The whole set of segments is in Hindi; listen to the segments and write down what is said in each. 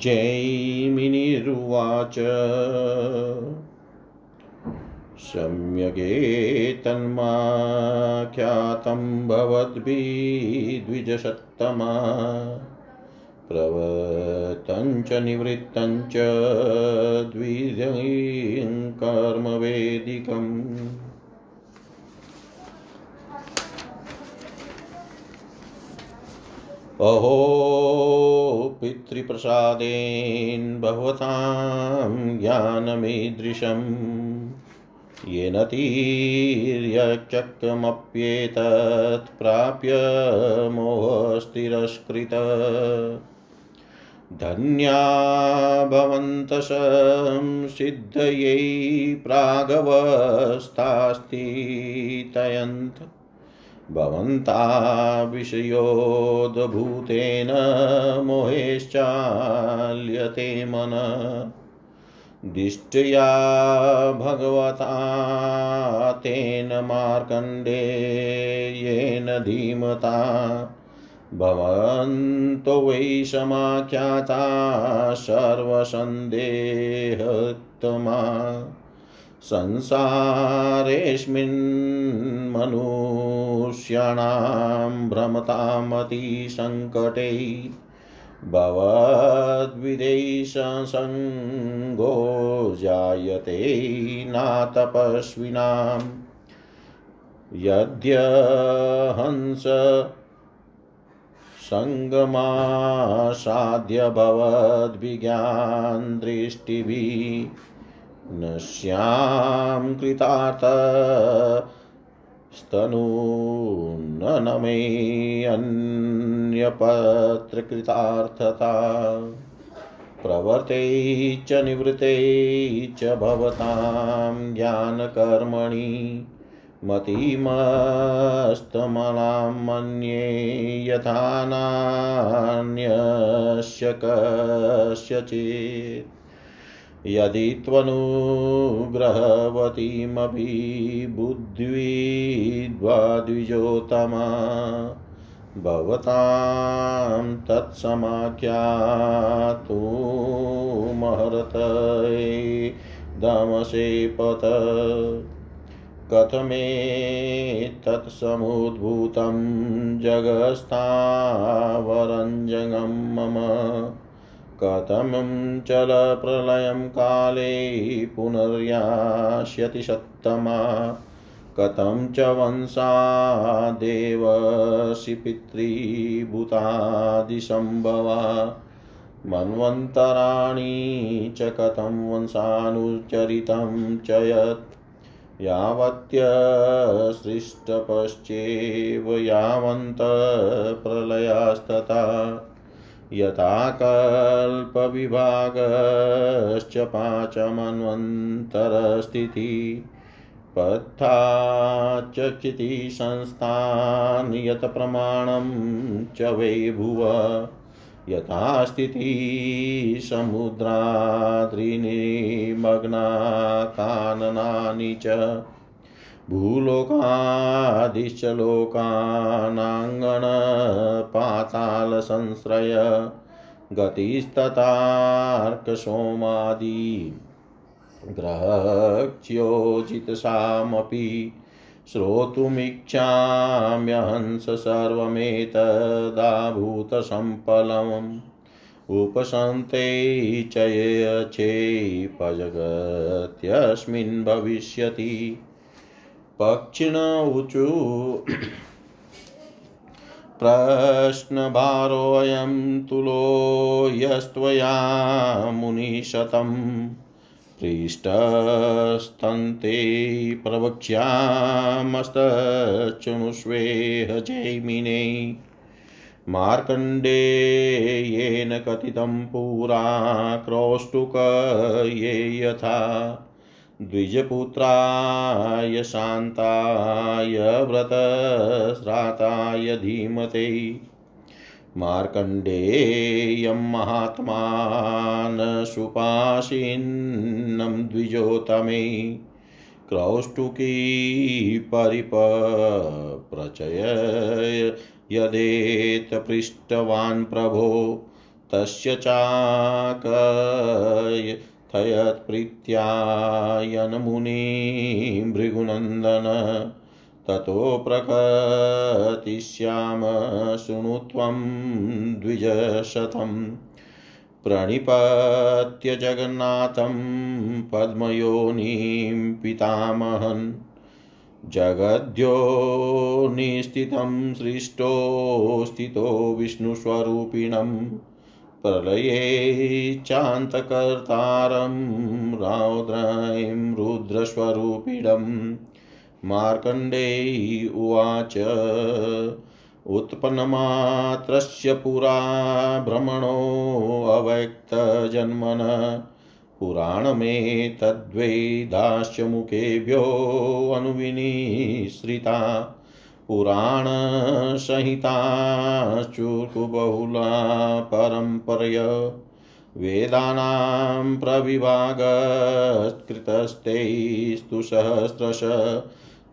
जैमिनिरुवाच सम्यगेतन्माख्यातं भवद्भिद्विजसत्तमा प्रवतञ्च निवृत्तञ्च द्विजं कर्मवेदिकम्। अहो पितृप्रसादेन भगवतां ज्ञानमीदृशम्। येन तीर्यचक्रमप्येतत् प्राप्य मोहस्तिरस्कृत। धन्या भवन्तः सिद्धयै प्रागवस्तास्तितयन्त भवन्ता विषयोद्भूतेन मोहेश्चाल्यते मन। दिष्ट्या भगवता तेन मार्कण्डेयेन धीमता। भवन्तो वै समाख्याता सर्वसन्देहत्तमा। संसारेऽस्मिन् मनुष्याणां भ्रमतामतिसङ्कटे भवद्विदेशसङ्गो जायते नातपस्विनां यद्यहंस सङ्गमासाद्य भवद्विज्ञान दृष्टिभिः नश्यां कृतार्थस्तनून्न मे अन्यपत्रकृतार्थता प्रवर्ते च निवृत्ते च भवतां ज्ञानकर्मणि, मतिमस्तमलां मन्ये यथा नान्यस्य कस्यचित्। यदि त्वनुग्रहवतीमपि बुद्धिद्वाद्विजोतमा भवतां तत्समाख्यातुमहर्तदमसेपत कथमेतत्समुद्भूतं जगस्तावरञ्जगं मम कथमं चलप्रलयं काले पुनर्यास्यति सत्तमा कथं च वंशादेवसि पितृभूतादिसम्भवा। मन्वन्तराणि च कथं वंशानुचरितं च यत् यावत्यसृष्टपश्चेव यावन्तप्रलयास्तथा। यथा कल्पविभागश्च पाचमन्वन्तरस्थितिः पत्था च चितिसंस्थान् यत् प्रमाणं च वै भुव। यथा स्थितिः समुद्राद्रिनिमग्ना काननानि च भूलोकादिश्च लोकानाङ्गणपातालसंश्रय गतिस्ततार्कसोमादि ग्रहच्योजितसामपि श्रोतुमिच्छाम्यहंस सर्वमेतदाभूतसम्पलम् उपसन्ते च ये चेपजगत्यस्मिन् भविष्यति। पक्षिण ऊचु प्रश्नभारोऽयं तुलो यस्त्वया मुनिशतं। पृष्टस्तन्ते प्रवक्ष्यामस्तचुणुष्वेह जैमिने। मार्कण्डेयेन कथितं पुरा क्रौष्टुक ये यथा। द्विजपुत्राय शान्ताय व्रतश्राताय धीमते। मार्कण्डेयं महात्मान सुपाशिन्नं द्विजोतमे। क्रौष्टुकी परिपप्रचय यदेत पृष्टवान् प्रभो। तस्य चाकथयत्प्रीत्यायनमुनिं भृगुनन्दन ततो प्रकटिष्याम, शृणु त्वं द्विजशतं प्रणिपत्य जगन्नाथं पद्मयोनिं पितामहन्। जगद्यो निस्थितं सृष्टो स्थितो विष्णुस्वरूपिणं प्रलये चान्तकर्तारं रौद्रं रुद्रस्वरूपिणं मार्कण्डेयी उवाच उत्पन्नमात्रस्य पुरा भ्रमणोऽव्यक्तजन्मन पुराणमेतद्वै दास्यमुखेभ्योऽनुविनिश्रिता पुराणसंहिताश्चुकुबहुला परम्परय। वेदानां प्रविभागकृतस्तैस्तु सहस्रश।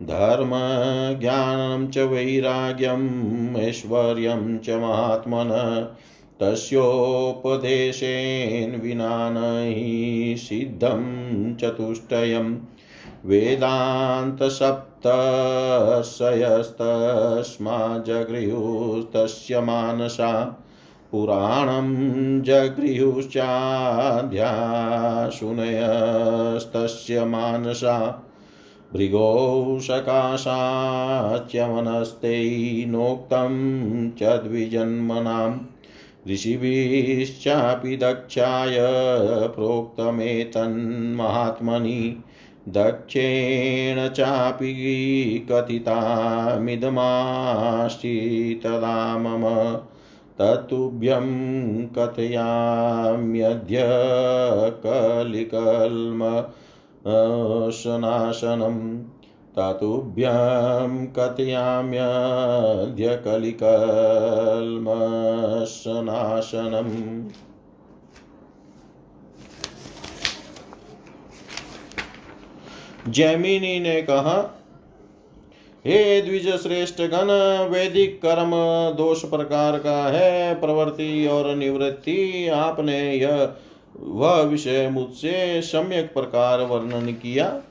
धर्मज्ञानं च वैराग्यम् ऐश्वर्यं च महात्मन। तस्योपदेशेन विना न हि सिद्धं चतुष्टयं। वेदान्तसप्तशयस्तस्मा जगृहुस्तस्य मानसा। पुराणं जगृहुश्चाध्याशुनयस्तस्य मानसा। भृगौ सकाशाच्यमनस्ते नोक्तं च द्विजन्मनाम्। ऋषिभिश्चापि दक्षाय प्रोक्तमेतन्महात्मनि। दक्षेण चापि कथितामिदमाश्चितदा मम तत्तुभ्यं कथयाम्यद्य कलिकल्म शनाशनम् ततुभ्यं कथयाम्यद्य कलिकल्मशनाशनम् जैमिनी ने कहा, हे द्विज श्रेष्ठ गण वैदिक कर्म दोष प्रकार का है, प्रवृत्ति और निवृत्ति, आपने यह, वह विषय मुझसे सम्यक प्रकार वर्णन किया।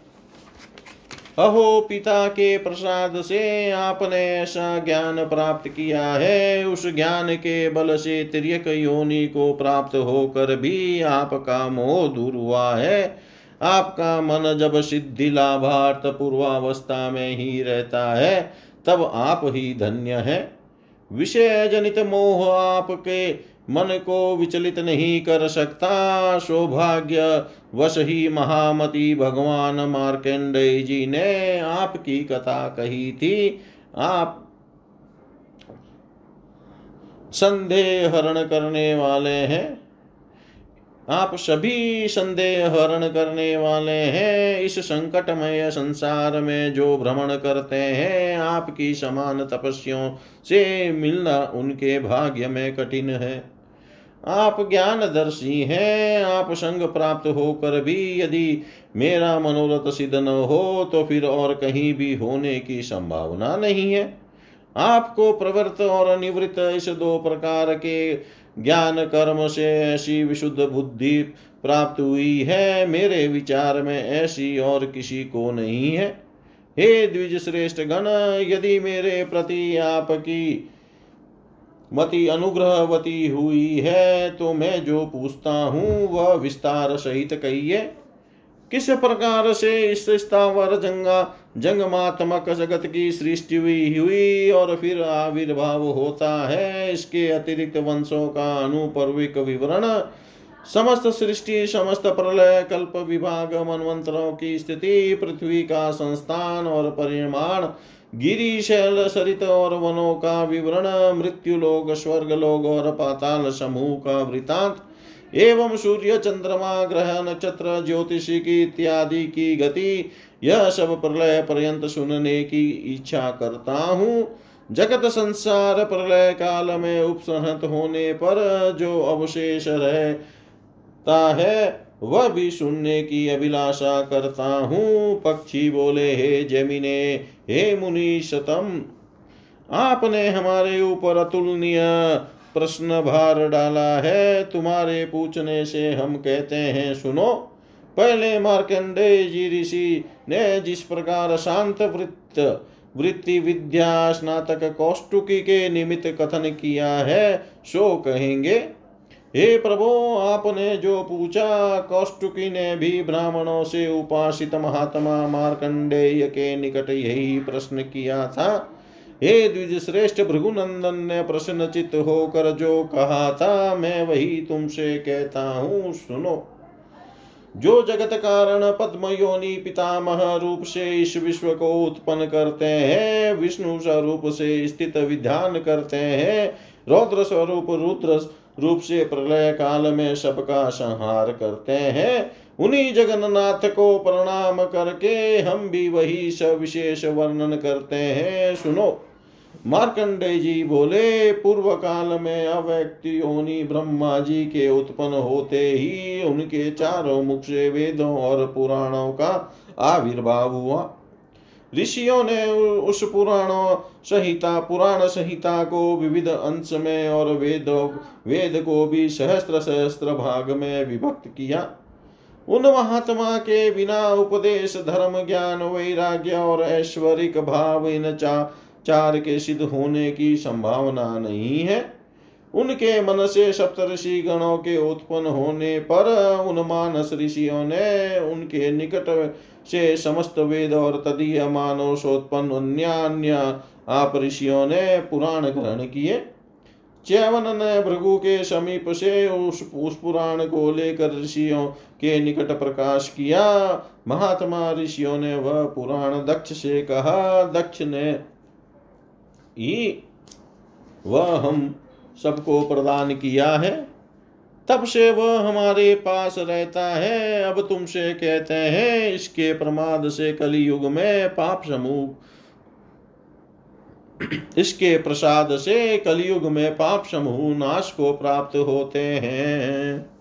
अहो, पिता के प्रसाद से आपने ऐसा ज्ञान प्राप्त किया है, उस ज्ञान के बल से तिरक योनि को प्राप्त होकर भी आपका मोह दूर हुआ है। आपका मन जब सिद्धि लाभार्थ पूर्वावस्था में ही रहता है, तब आप ही धन्य है। विषय जनित मोह आपके मन को विचलित नहीं कर सकता। सौभाग्य वश ही महामती भगवान मार्केंडेय जी ने आपकी कथा कही थी। आप संदेह हरण करने वाले हैं। आप सभी संदेह हरण करने वाले हैं। इस संकटमय संसार में जो भ्रमण करते हैं, आपकी समान तपस्यों से मिलना उनके भाग्य में कठिन है। आप ज्ञानदर्शी हैं, आप संग प्राप्त होकर भी यदि मेरा मनोरथ सिद्ध न हो तो फिर और कहीं भी होने की संभावना नहीं है। आपको प्रवृत्त और निवृत्त इस दो प्रकार के ज्ञान कर्म से ऐसी विशुद्ध बुद्धि प्राप्त हुई है। मेरे विचार में ऐसी और किसी को नहीं है। हे द्विज श्रेष्ठ गण, यदि मेरे प्रति आपकी मति अनुग्रहवती हुई है तो मैं जो पूछता हूँ, वह विस्तार सहित कहिए। किस प्रकार से इस स्थावर जंगा जंगमात्मक जगत की सृष्टि हुई हुई और फिर आविर्भाव होता है। इसके अतिरिक्त वंशों का अनुपर्विक विवरण, समस्त सृष्टि, समस्त प्रलय, कल्प, विभाग मनवंतरों की स्थिति, पृथ्वी का संस्थान और परिमाण गिरी शैल सरित और वनों का विवरण, मृत्यु लोग, स्वर्ग लोग और पाताल समूह का वृतांत एवं सूर्य चंद्रमा, ग्रह, नक्षत्र, ज्योतिषी की इत्यादि की गति, यह सब प्रलय पर्यंत सुनने की इच्छा करता हूँ। जगत संसार प्रलय काल में उपसहत होने पर जो अवशेष रहता है, वह भी सुनने की अभिलाषा करता हूँ। पक्षी बोले, हे जमीने, हे मुनि सतम आपने हमारे ऊपर अतुलनीय प्रश्न भार डाला है, तुम्हारे पूछने से हम कहते हैं, सुनो। पहले मार्कंडे जी ऋषि ने जिस प्रकार शांत वृत्त, वृत्ति विद्या, स्नातक कौष्टुकी के निमित्त कथन किया है, सो कहेंगे, हे प्रभो, आपने जो पूछा कौष्टुकी ने भी ब्राह्मणों से उपासित महात्मा मार्कंडेय के निकट यही प्रश्न किया था। हे द्विज श्रेष्ठ भृगुनंदन ने प्रश्नचित होकर जो कहा था, मैं वही तुमसे कहता हूँ, सुनो। जो जगत कारण पद्म योनि पितामह रूप से इस विश्व को उत्पन्न करते हैं, विष्णु स्वरूप से स्थित विधान करते हैं, रौद्र स्वरूप, रुद्र रूप से प्रलय काल में सबका संहार करते हैं, उन्हीं जगन्नाथ को प्रणाम करके हम भी वही सविशेष वर्णन करते हैं, सुनो। मार्कंडे जी बोले पूर्व काल में अव्यक्ति योनि ब्रह्मा जी के उत्पन्न होते ही उनके चारों मुख से वेदों और पुराणों का आविर्भाव हुआ। ऋषियों ने उस पुराणों संहिता, पुराण संहिता को विविध अंश में और वेद वेद को भी सहस्त्र सहस्त्र भाग में विभक्त किया। उन महात्मा के बिना उपदेश, धर्म, ज्ञान, वैराग्य और ऐश्वरिक भाव इन चा चार के सिद्ध होने की संभावना नहीं है। उनके मन से सप्तऋषि गणों के उत्पन्न होने पर उन मानस ऋषियों ने उनके निकट से समस्त वेद और तदीय मानवोत्पन्न अन्य अन्य आप ऋषियों ने पुराण ग्रहण किए। चैवन ने भृगु के समीप से उस, उस पुराण को लेकर ऋषियों के निकट प्रकाश किया। महात्मा ऋषियों ने वह पुराण दक्ष से कहा दक्ष ने ही वह हम सबको प्रदान किया है, तब से वह हमारे पास रहता है। अब तुमसे कहते हैं, इसके प्रमाद से कलयुग में पाप समूह, इसके प्रसाद से कलयुग में पाप समूह नाश को प्राप्त होते हैं।